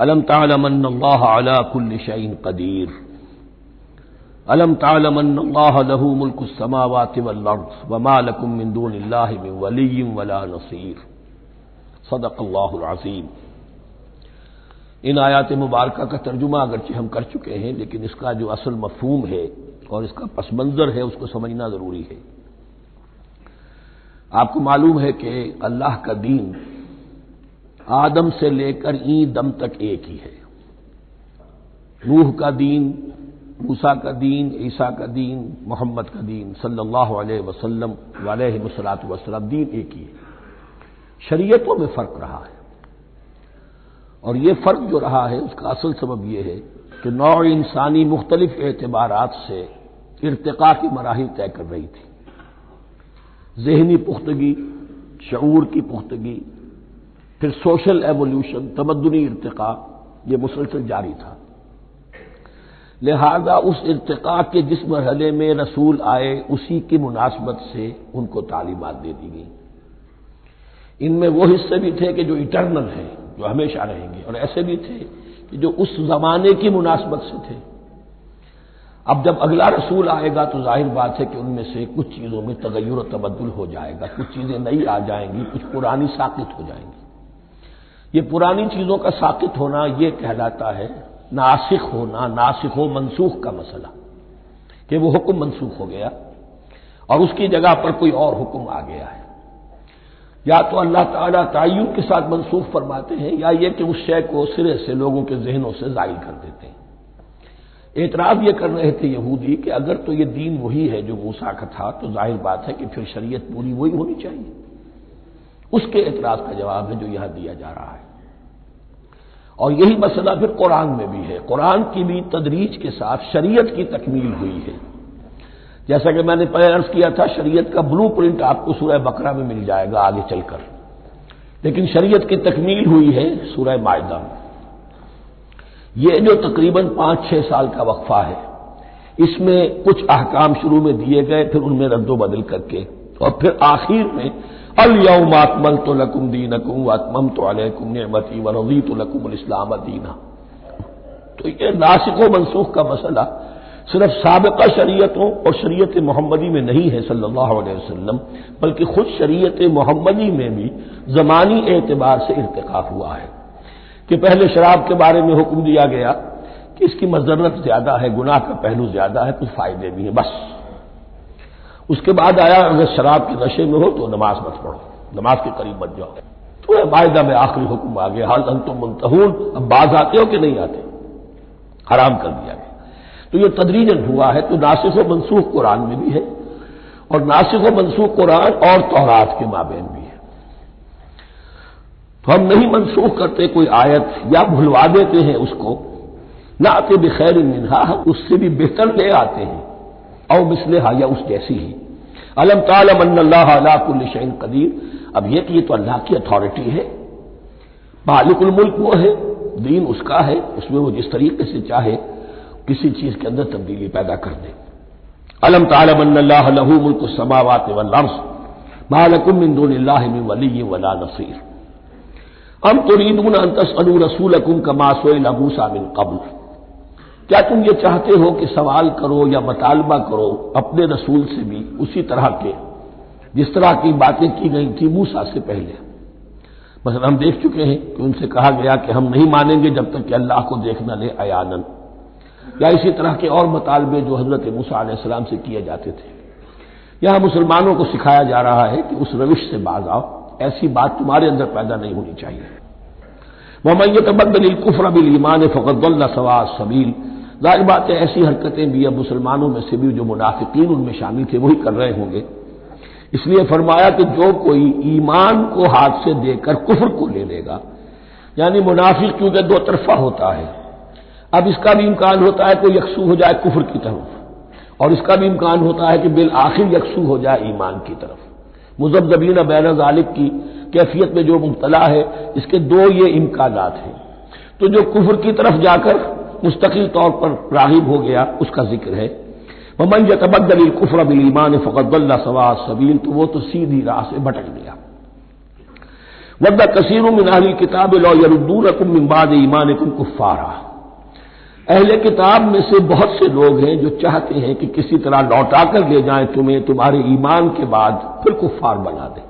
अलम तालम अल्लाह अला कुल्लि शैइन कदीर अलम तालम अल्लाह लहू मुल्क समावाति वल नसीर सदक इन आयात मुबारक का तर्जुमा अगरचे हम कर चुके हैं, लेकिन इसका जो असल मफहूम है और इसका पस मंज़र है, उसको समझना ज़रूरी है। आपको मालूम है कि अल्लाह का दीन आदम से लेकर ई दम तक एक ही है। रूह का दीन, मूसा का दीन, ईसा का दीन, मोहम्मद का दीन, सल्लल्लाहु अलैहि वसल्लम वाले वसलात वसलम दीन एक ही है। शरीयतों में फ़र्क रहा है। और ये फ़र्क जो रहा है, उसका असल सबब यह है कि नौ इंसानी मुख्तलिफ़ एतबार से इरतका की मराहल तय कर रही थी। जहनी पुख्तगी शूर की पुख्तगी फिर सोशल एवोल्यूशन तमदनी इरतका, ये मुसलसल जारी था। लिहाजा उस इरतका के जिस मरहले में रसूल आए, उसी की मुनासबत से उनको तालीमत दे दी गई। इनमें वो हिस्से भी थे कि जो इटर्नल हैं, जो हमेशा रहेंगे, और ऐसे भी थे कि जो उस जमाने की मुनासबत से थे। अब जब अगला रसूल आएगा तो ज़ाहिर बात है कि उनमें से कुछ चीज़ों में तगैर तबदुल हो जाएगा। कुछ चीज़ें नई आ जाएँगी, कुछ पुरानी साकित हो जाएँगी। ये पुरानी चीज़ों का साकित होना ये कहलाता है नासिक होना नासिक हो मनसूख का मसला, कि वो हुक्म मनसूख हो गया और उसकी जगह पर कोई और हुक्म आ गया है। या तो अल्लाह ताला तयन के साथ मनसूख फरमाते हैं, या ये कि उस शय को सिरे से लोगों के जहनों से ज़ाहिर कर देते हैं। एतराज़ ये कर रहे थे यहूदी कि अगर तो ये दीन वही है जो मूसा का था तो ज़ाहिर बात है कि फिर शरीयत पूरी वही होनी चाहिए। उसके एतराज़ का जवाब है जो यहाँ दिया जा रहा है। और यही मसला फिर कुरान में भी है। कुरान की भी तदरीज के साथ शरीयत की तकमील हुई है। जैसा कि मैंने पहले अर्ज़ किया था, शरीयत का ब्लू प्रिंट आपको सूरह बकरा में मिल जाएगा आगे चलकर। लेकिन शरीयत की तकमील हुई है सूरह मायदा में। ये जो तकरीबन पाँच छह साल का वक्फा है, इसमें कुछ अहकाम शुरू में दिए गए, फिर उनमें रद्दो बदल करके। और फिर आखिर में अलयम आत्मल तो लकुम दीनकुम आत्मम तो अलकुम नमती व रज़ी तो लकुम इस्लाम दीना तो ये नासिक मनसूख का मसला सिर्फ़ सबका शरीयतों और शरीयत मोहम्मदी में नहीं है सल्लल्लाहु अलैहि बल्कि खुद शरीयत मोहम्मदी में भी जमानी एतबार से इरतका हुआ है कि पहले शराब के बारे में हुक्म दिया गया कि इसकी मजरत ज़्यादा है गुनाह का पहलू ज़्यादा है कुछ फ़ायदे भी हैं बस उसके बाद आया, अगर शराब के नशे में हो तो नमाज़ मत पढ़ो। नमाज़ के करीब मत जाओ। तो मायदा में आखिरी हुक्म आ गया, हाल अंतुम मुंतहून, अब बाज आते हो कि नहीं आते? हराम कर दिया गया। तो ये तदरीजन हुआ है तो नासिक व मनसूख कुरान में भी है, और नासिक व मनसूख कुरान और तोरात के माबेन भी है। तो हम नहीं मनसूख करते कोई आयत, या भुलवा देते हैं उसको। ना आते बेखैर मिनहा, उससे भी बेहतर ले आते हैं और मिसले हा या उस जैसी ही। अलम तालमल्लाकुल शैन कदीर। अब यह कि ये तो अल्लाह की अथॉरिटी है, मालिकुल मुल्क वो है, दीन उसका है, उसमें वो जिस तरीके से चाहे किसी चीज़ के अंदर तब्दीली पैदा कर दे। अलम तालबल्लाहू मुल्क समावत वर्स मालकुम वली नसीर। हम तो रीदून अंतसलू रसूलकुम कमासो लबूसा मिन कबल। क्या तुम ये चाहते हो कि सवाल करो या मतालबा करो अपने रसूल से भी उसी तरह के, जिस तरह की बातें की गई थी मूसा से पहले? बस हम देख चुके हैं कि उनसे कहा गया कि हम नहीं मानेंगे जब तक कि अल्लाह को देख न ले अयानन या इसी तरह के और मतालबे जो हज़रत मूसा सलाम से किए जाते थे। यहाँ मुसलमानों को सिखाया जा रहा है कि उस रविश से बाज आओ। ऐसी बात तुम्हारे अंदर पैदा नहीं होनी चाहिए। मोहम्मद तबदल कुफर अबिल ईमान फ़कदल्ला सवा सबील। ज़ाहिर बात है, ऐसी हरकतें भी अब मुसलमानों में से भी जो मुनाफिकीन उनमें शामिल थे, वही कर रहे होंगे। इसलिए फरमाया कि जो कोई ईमान को हाथ से देकर कुफर को ले लेगा, यानी मुनाफिक क्योंकि दो तरफा होता है। अब इसका भी इम्कान होता है कोई यकसू हो जाए कुफर की तरफ़, और इसका भी इम्कान होता है कि बिल आखिर यकसू हो जाए ईमान की तरफ़। मुजबदबीन बैन गालिब की कैफियत में जो मुबतला है, इसके दो ये इम्कान हैं। तो जो कुफर की तरफ़ जाकर मुस्तकिल तौर पर रागिब हो गया, उसका ज़िक्र है। ममन यतबदल कुफर बिल ईमान फ़कदल्ला सवा सबील तो वो तो सीधी राह से भटक गया। वद्दा कसीर मिनाहली किताब लो यरुद्दूरकुम मिम्बाद ईमान कुम कुफ़ारा। अहले किताब में से बहुत से लोग हैं जो चाहते हैं कि किसी तरह लौटा कर ले जाएँ तुम्हें, तुम्हारे ईमान के बाद फिर कुफार बना दें।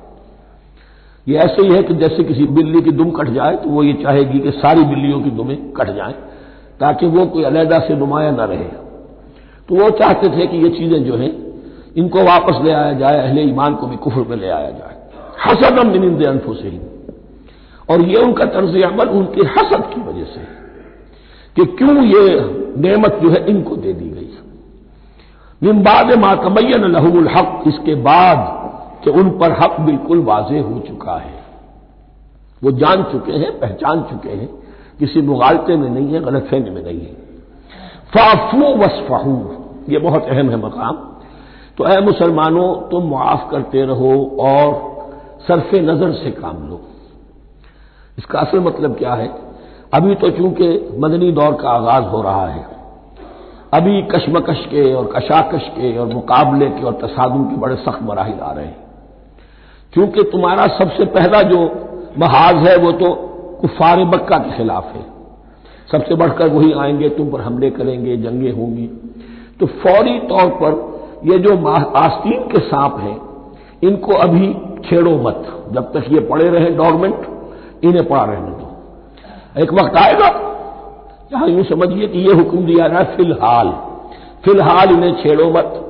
ये ऐसे ही है कि जैसे किसी बिल्ली की दुम कट जाए तो वो ये चाहेगी कि सारी बिल्लियों की दुमें कट जाएँ। ताकि वो कोई अलहदा से नुमाया न रहे। तो वो चाहते थे कि ये चीज़ें जो हैं, इनको वापस ले आया जाए, अहले ईमान को भी कुफर में ले आया जाए। हसदम मिनिंद अनफु से और ये उनका तर्ज अमल उनके हसद की वजह से कि क्यों ये नेमत जो है इनको दे दी गई मिमबाद मातमयन लहुल हक, इसके बाद कि उन पर हक बिल्कुल वाजे हो चुका है। वो जान चुके हैं, पहचान चुके हैं। किसी मुगालते में नहीं है गलत फहमी में नहीं है। फाफू वसफाहू, ये बहुत अहम है मकाम। तो अः मुसलमानों, तुम मुआफ करते रहो और सरफ नज़र से काम लो। इसका असल मतलब क्या है? अभी तो चूँकि मदनी दौर का आगाज़ हो रहा है, अभी कशमकश के और कशाकश के और मुकाबले के और तसादुम के बड़े सख्त मराहल आ रहे हैं। क्योंकि तुम्हारा सबसे पहला जो महाज है, वो तो कुफार मक्का के खिलाफ है। सबसे बढ़कर वही आएँगे, तुम पर हमले करेंगे, जंगे होंगी। तो फौरी तौर पर ये जो आस्तीन के सांप हैं, इनको अभी छेड़ो मत। जब तक ये पड़े रहे डॉर्मेंट इन्हें पड़ा रहने दो। एक वक्त आएगा, जहाँ यूँ समझिए कि ये हुक्म दिया है, फ़िलहाल। फ़िलहाल इन्हें छेड़ो मत।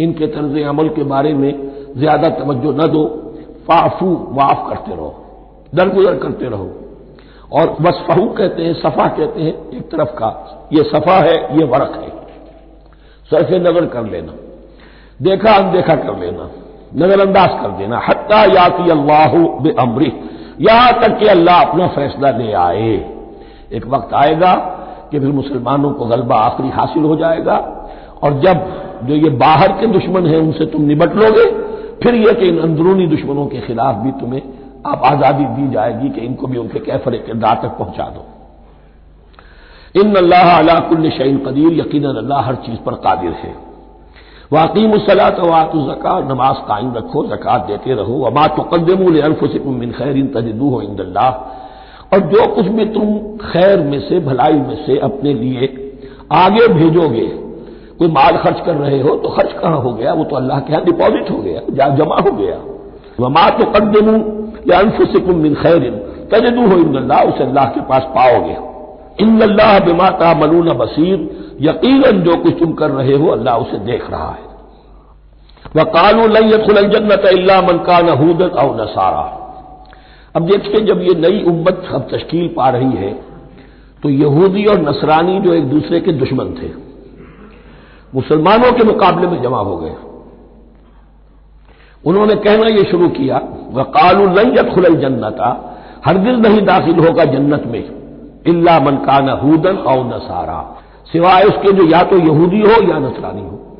इनके तर्ज अमल के बारे में ज़्यादा तवज्जो न दो। फाफू, माफ़ करते रहो। दरगुजर करते रहो। और वसफहू कहते हैं, सफ़ा कहते हैं, एक तरफ़ का, ये सफ़ा है, ये वरक है। सरफे नज़र कर लेना, देखा अनदेखा कर लेना, नजरअंदाज कर देना। हत्या याति अल्लाह बे अमरी यहाँ तक कि अल्लाह अपना फैसला ले आए। एक वक्त आएगा कि फिर मुसलमानों को गलबा आखिरी हासिल हो जाएगा, और जब जो ये बाहर के दुश्मन हैं, उनसे तुम निबट लोगे, फिर यह कि इन अंदरूनी दुश्मनों के खिलाफ भी तुम्हें अब आज़ादी दी जाएगी कि इनको भी उनके कैफर किरदार तक पहुँचा दो। इन अल्लाह अला कुल्ल शैन कदीर यकीन अल्लाह हर चीज़ पर कादिर है। वाकीम सलात वात जक़ा नमाज़ कायम रखो, जक़ात देते रहो। वमा तुकदमूल अनफुसिकुम खैर इन तजदू हो इंदल्लाह। और जो कुछ भी तुम खैर में से, भलाई में से अपने लिए आगे भेजोगे, कोई माल खर्च कर रहे हो तो खर्च कहाँ हो गया? वो तो अल्लाह के यहाँ डिपॉजिट हो गया, जमा हो गया। वमा तुकदमू या अनफुसिकुम मिन खैर तजदू हो इंदल्लाह उसे अल्लाह के पास पाओगे। इन अल्लाह बिमाता मलून बसीर यकीन जो कुछ तुम कर रहे हो, अल्लाह उसे देख रहा है। वह कानू लखुल जन्नत अल्ला मन का नहूदन और नसारा। अब देखिए जब ये नई उम्मत अब तश्कील पा रही है तो यहूदी और नसरानी जो एक दूसरे के दुश्मन थे, मुसलमानों के मुकाबले में जमा हो गए। उन्होंने कहना यह शुरू किया वह कालू लंजत खुल जन्नता हरगिज नहीं दाखिल होगा जन्नत में। इल्ला मन का नहूदन और नसारा। सिवाय उसके जो या तो यहूदी हो या नसरानी हो।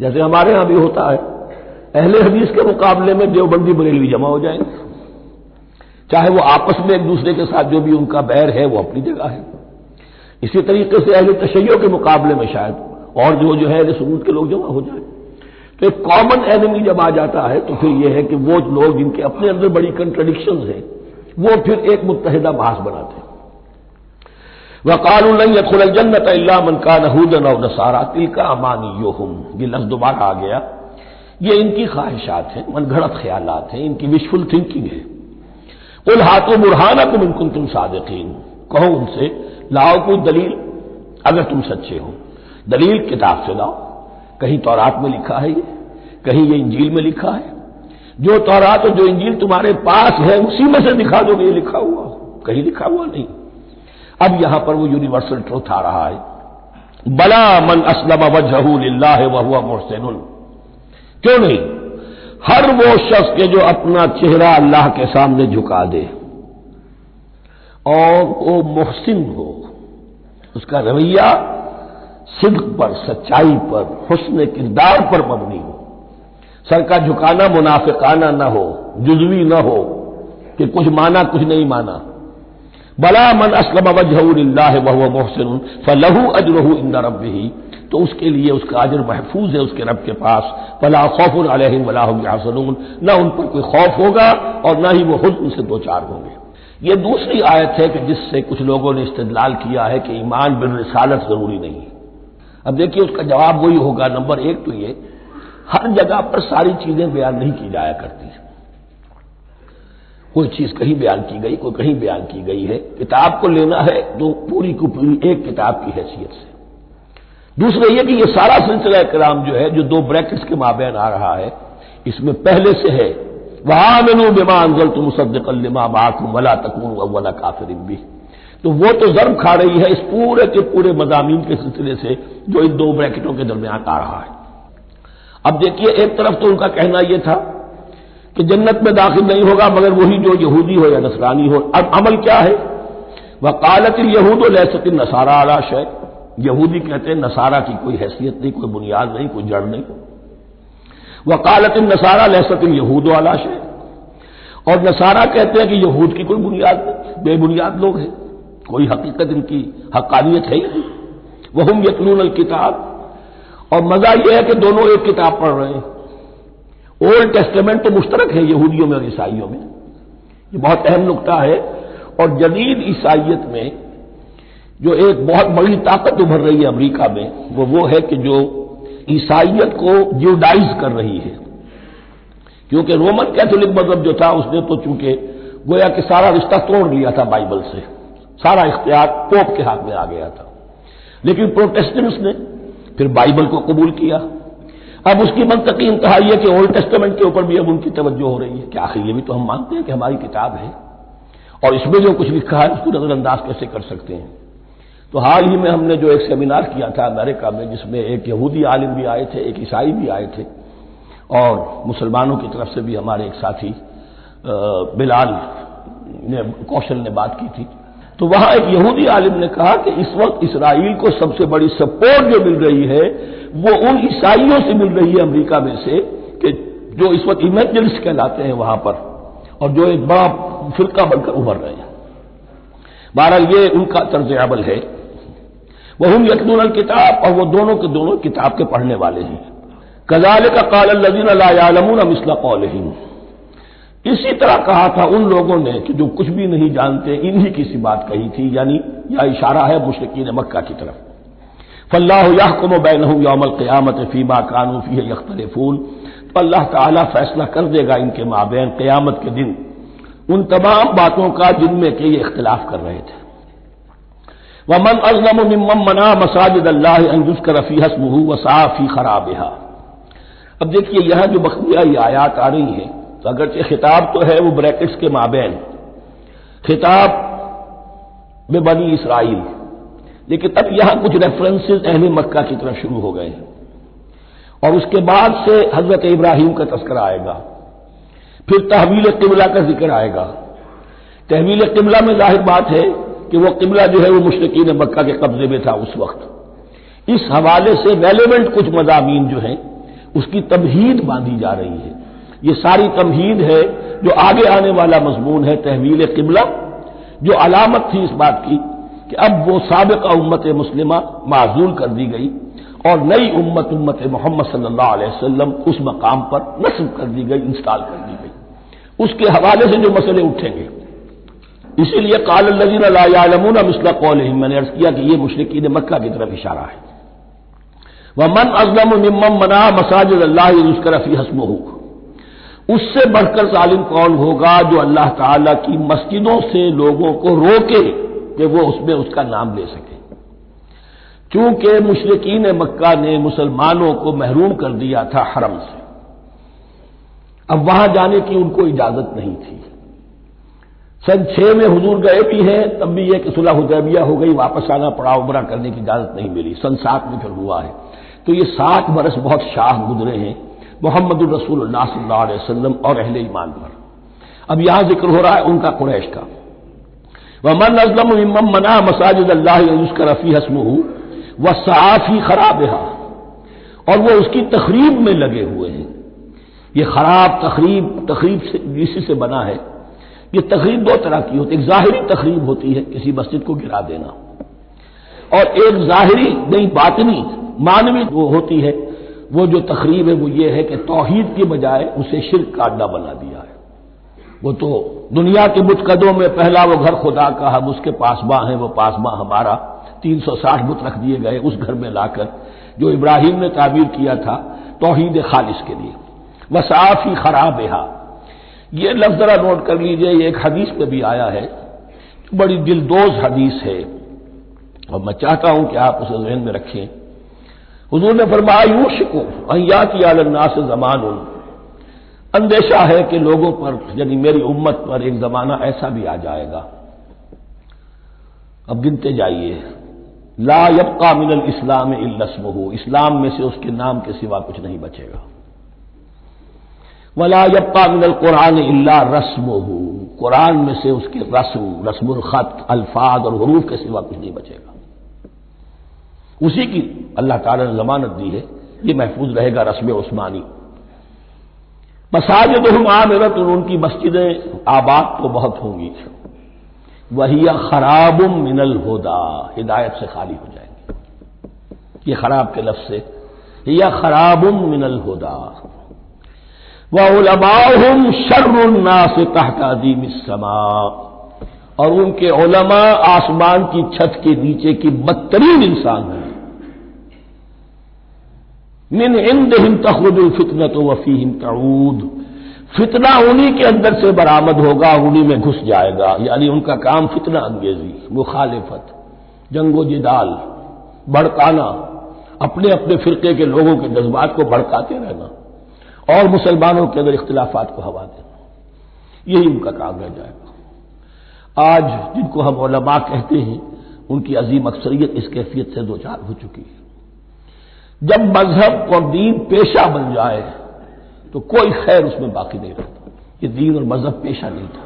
जैसे हमारे यहाँ भी होता है। अहले हदीस के मुकाबले में देवबंदी बरेलवी जमा हो जाएँगे। चाहे वो आपस में एक दूसरे के साथ जो भी उनका बैर है, वो अपनी जगह है। इसी तरीके से अहल तशैयों के मुकाबले में शायद और जो जो है सबूत के लोग जमा हो जाए। तो एक कॉमन एनिमी जब आ जाता है तो फिर यह है कि वो लोग जिनके अपने अंदर बड़ी कंट्रडिक्शन है, वो फिर एक मुतहदा बहास बनाते हैं। वकाल जन्नत मन का नहूदन और नसारा तिल का अमानी यो हम ये लफ्ज दोबारा आ गया। ये इनकी ख्वाहिशात हैं मनगढ़ंत ख्याल हैं, इनकी विशफुल थिंकिंग है। उल हाथों बुरहाना तुम इनकुन तुम सादकीन। कहो उनसे, लाओ कोई दलील, अगर तुम सच्चे हो। दलील किताब से लाओ। कहीं तौरात में लिखा है ये, कहीं ये इंजील में लिखा है। जो तौरात और जो इंजील तुम्हारे पास है, उसी में से दिखा दोगे, ये लिखा हुआ। कहीं लिखा हुआ नहीं। अब यहाँ पर वो यूनिवर्सल ट्रूथ आ रहा है। बला मन असलम वजहूल्ला है वह हुआ मोहसिन क्यों नहीं? हर वो शख्स के जो अपना चेहरा अल्लाह के सामने झुका दे। और वो मोहसिन हो, उसका रवैया सिद्क पर, सच्चाई पर, हुस्न किरदार पर मबनी हो। सर का झुकाना, मुनाफिकाना न हो, जुजवी न हो, कि कुछ माना, कुछ नहीं माना। बला मन असलम वजहल्ला वह मोहसिन फलहू अजरहू इंदा रब ही तो उसके लिए उसका अजर महफूज है उसके रब के पास। फला खौफ अलहम वलाहसन न उन पर कोई खौफ होगा और न ही वो खुद उनसे दो चार होंगे। ये दूसरी आयत है कि जिससे कुछ लोगों ने इस्तेदलाल किया है कि ईमान बिन रिसालत ज़रूरी नहीं है। अब देखिए उसका जवाब वही होगा, नंबर एक तो ये, हर जगह पर सारी चीज़ें बयान नहीं की जाया करती कोई चीज़ कहीं बयान की गई, कोई कहीं बयान की गई है। किताब को लेना है तो पूरी को पूरी एक किताब की हैसियत से। दूसरा यह कि यह सारा सिलसिला कराम जो है, जो दो ब्रैकेट्स के माबेन आ रहा है, इसमें पहले से है, वहाँ मैनू बिमा अंजल तुम मुसद्दकल्लिमा बाकुम वला तकून अव्वला काफिर भी तो वो तो जर्ब खा रही है इस पूरे के पूरे मजामी के सिलसिले से, जो इन दो ब्रैकेटों के दरमियान आ रहा है। अब देखिए, एक तरफ़ तो उनका कहना यह था कि जन्नत में दाखिल नहीं होगा, मगर वही जो यहूदी हो या नसरानी हो। अब अमल क्या है? वह कालत यहूद लहसतिन नसारा आलाश है यहूदी कहते हैं, नसारा की कोई हैसियत नहीं, कोई बुनियाद नहीं, कोई जड़ नहीं। वह कालत नसारा लहसतिन यहूद आलाश है और नसारा कहते हैं कि यहूद की कोई बुनियाद नहीं, बेबुनियाद लोग हैं। कोई हकीकत इनकी हकानियत है ही वह हम यकनून किताब और मज़ा यह है कि दोनों एक किताब पढ़ रहे हैं। ओल्ड टेस्टमेंट तो मुश्तरक है यहूदियों में और ईसाइयों में। ये बहुत अहम नुकता है। और जदीद ईसाइत में जो एक बहुत बड़ी ताकत उभर रही है अमरीका में, वो वो है कि जो ईसाइत को ज्यूडाइज कर रही है। क्योंकि रोमन कैथोलिक मज़हब जो था, उसने तो चूँकि गोया कि सारा रिश्ता तोड़ लिया था बाइबल से। सारा इख्तियार पोप के हाथ में आ गया था। लेकिन प्रोटेस्टेंट्स ने फिर बाइबल को कबूल किया। अब उसकी मनतकी इंतहा यह कि ओल्ड टेस्टमेंट के ऊपर भी अब उनकी तवज्जो हो रही है। कि आखिर ये भी तो हम मानते हैं कि हमारी किताब है? और इसमें जो कुछ लिखा है, उसको नजरअंदाज कैसे कर सकते हैं? तो हाल ही में हमने जो एक सेमिनार किया था अमेरिका में, जिसमें एक यहूदी आलिम भी आए थे, एक ईसाई भी आए थे, और मुसलमानों की तरफ़ से भी हमारे एक साथी बिलाल ने, कौशल ने बात की थी। तो वहाँ एक यहूदी आलिम ने कहा कि इस वक्त इसराइल को सबसे बड़ी सपोर्ट जो मिल रही है, वो उन ईसाइयों से मिल रही है अमेरिका में से, कि जो इस वक्त इमेजलिस्ट कहलाते हैं वहाँ पर, और जो एक बड़ा फिरका बनकर उभर रहे हैं। बहरहाल ये उनका तर्ज अमल है। वह हम यकनून किताब, और वो दोनों के दोनों किताब के पढ़ने वाले हैं। कजाल का काल मिसला कौल इसी तरह कहा था उन लोगों ने कि जो कुछ भी नहीं जानते, इन्हीं की सी बात कही थी, यानी यह इशारा है मुशकिन मक्का की तरफ़। फल्लाह याहकुम बैन यौमल क्यामत फीमा कानू फ़ी यख्तर फूल तो अल्लाह ताला फैसला कर देगा इनके माबेन क्यामत के दिन, उन तमाम बातों का जिनमें के ये इख्तलाफ कर रहे थे। वमन अजलम मना मसाजिद अल्लाह अंजुस कर रफी हसमू वसाफी खराब अब देखिए यहाँ जो बखिया ये आयात आ रही है तो अगरचे खिताब तो है वो ब्रैकेट्स के माबेन। खिताब में बनी इसराइल। लेकिन अब यहाँ कुछ रेफरेंसेज अहल मक्का की तरफ़ शुरू हो गए हैं। और उसके बाद से हज़रत इब्राहिम का तस्करा आएगा। फिर तहवील किबला का ज़िक्र आएगा। तहवील किबला में ज़ाहिर बात है कि वह किबला जो है वो मुश्किन मक्का के कब्जे में था उस वक्त। इस हवाले से रेलिवेंट कुछ मजामी जो हैं, उसकी तमहीद बांधी जा रही है। ये सारी तमहीद है, जो आगे आने वाला मजमून है, तहवील किबला, जो अलामत थी इस बात की कि अब वो सबका उम्मत मुस्लिमा माजूल कर दी गई और नई उम्मत उम्मत मोहम्मद सल्लल्लाहु अलैहि उस मकाम पर नस्ब कर दी गई, इंस्टॉल कर दी गई। उसके हवाले से जो मसले उठेंगे। इसीलिए काल लजीन लामून मिसला कौल मैंने अर्ज़ किया कि ये मुशरकिन मक्का की तरफ़ इशारा है। वह मन अजलम मना मसाजिद अल्लाह रफी हसम उससे बढ़कर जालिम कौन होगा जो अल्लाह ताला की मस्जिदों से लोगों को रोके कि वो उसमें उसका नाम ले सके? चूँकि मुशरकिन मक्का ने मुसलमानों को महरूम कर दिया था हरम से। अब वहाँ जाने की उनको इजाज़त नहीं थी। सन छह में हुजूर गए भी हैं, तब भी यह कि सुलह हुदैबिया हो गई, वापस आना, पड़ा उमरा करने की इजाज़त नहीं मिली। सन सात में फिर हुआ है। तो ये सात बरस बहुत शाह गुजरे हैं। मोहम्मद रसूल वसल्लम और अहले ईमान पर। अब यहाँ ज़िक्र हो रहा है उनका कुरैश का। वह मन अजलम इमम मना मसाजिद अल्लाह रफी हसम वह साफी खराब और वो उसकी तकरीब में लगे हुए हैं। ये खराब तकरीब तकरीब से, इसी से बना है। ये तकरीब दो तरह की होती है। एक जाहिरी तकरीब होती है, किसी मस्जिद को गिरा देना। और एक जाहिरी, नहीं, बातनी, मानवी वो होती है। वो जो तकरीब है वो ये है कि तोहीद की बजाय उसे शिरक का अड्डा बना दिया है। वो तो दुनिया के मुतकदों में पहला वो घर खुदा का हम उसके पासबा हैं, वो पासबा हमारा। 360 बुत रख दिए गए उस घर में लाकर, जो इब्राहिम ने ताबीर किया था तोहीद खालिश के लिए। वसाफ खराब हा ये लफ्ज नोट कर लीजिए एक हदीस में भी आया है। बड़ी दिलदोज हदीस है। और मैं चाहता हूँ कि आप उसे जहन में रखें। हजूर ने फरमाया यूश को अहिया की आलन्ना से जमान अंदेशा है कि लोगों पर, यानी मेरी उम्मत पर एक जमाना ऐसा भी आ जाएगा। अब गिनते जाइए। ला यबका मिनल इस्लाम इल्लस्म हो इस्लाम में से उसके नाम के सिवा कुछ नहीं बचेगा। वला यबका मिनल कुरान इल्ला रस्म हो कुरान में से उसके रस्म, रस्मुल खत, अल्फाज और हरूफ के सिवा कुछ नहीं बचेगा। उसी की अल्लाह ताला ने जमानत दी है, ये महफूज रहेगा रस्म उस्मानी। मसाजिद हम आमिरत उनकी मस्जिदें आबाद तो बहुत होंगी। वही खराबुम मिनल होदा, हिदायत से खाली हो जाएँगे। ये खराब के लफ्ज से, या खराबुम मिनल होदा। वह उलमाहम शर्रन्ना से कहता दीम समा। और उनके ओलमा आसमान की छत के नीचे की बदतरीन इंसान है। मिन इंद हिम तखरुल फितनत वफी हिम तऊद। फितना उन्हीं के अंदर से बरामद होगा, उन्हीं में घुस जाएगा। यानी उनका काम फितना अंगेजी, मुखालिफत, जंगो जिदाल, भड़काना। अपने अपने फिरके के लोगों के जज्बात को भड़काते रहना। और मुसलमानों के अंदर इख्तलाफात को हवा देना। यही उनका काम रह जाएगा। आज जिनको हम ओलमा कहते हैं, उनकी अजीम अक्सरियत इस कैफियत से दो चार हो चुकी है। जब मज़हब और दीन पेशा बन जाए तो कोई खैर उसमें बाकी नहीं रहता। ये दीन और मज़हब पेशा नहीं था।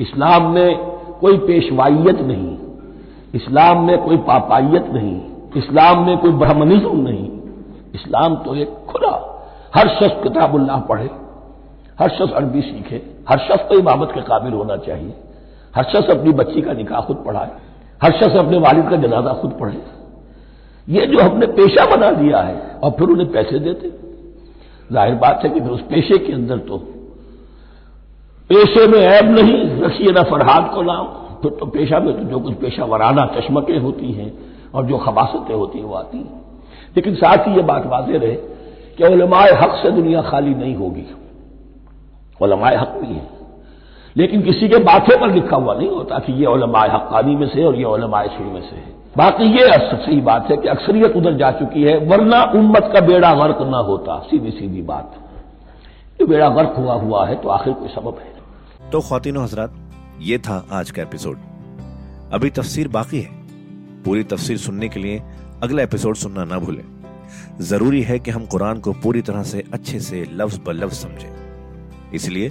इस्लाम में कोई पेशवाइयत नहीं, इस्लाम में कोई पापाइत नहीं, इस्लाम में कोई ब्राह्मणिज्म नहीं। इस्लाम तो एक खुला, हर शख्स किताबुल्लाह पढ़े, हर शख्स अरबी सीखे, हर शख्स को इमामत के काबिल होना चाहिए, हर शख्स अपनी बच्ची का निकाह खुद पढ़ाए, हर शख्स अपने वालिद का जनाजा खुद पढ़े। ये जो हमने पेशा बना दिया है और फिर उन्हें पैसे देते। ज़ाहिर बात है कि फिर उस पेशे के अंदर तो पेशे में ऐब नहीं, रखिए ना फरहाद को नाम। फिर तो पेशा में तो जो कुछ पेशा वराना चश्मकें होती हैं और जो खबासतें होती हैं, वो आती हैं। लेकिन साथ ही ये बात वाजे रहे कि उलमाए हक से दुनिया खाली नहीं होगी। उलमाए हक भी है। लेकिन किसी के माथे पर लिखा हुआ नहीं होता कि ये उलमाए हक्कानी में से और ये उलमाए सुई में से है। बाकी ये सही बात है कि अक्सरियत उधर जा चुकी है, वरना उम्मत का बेड़ा गर्क ना होता, सीधी सीधी बात। जो बेड़ा गर्क हुआ हुआ है तो आखिर कोई सबब है। तो खातिन हजरात, ये था आज का एपिसोड। अभी तफसीर बाकी है। पूरी तफसीर सुनने के लिए अगला एपिसोड सुनना ना भूलें। ज़रूरी है कि हम कुरान को पूरी तरह से अच्छे से लफ्ज ब लफ्ज समझें। इसलिए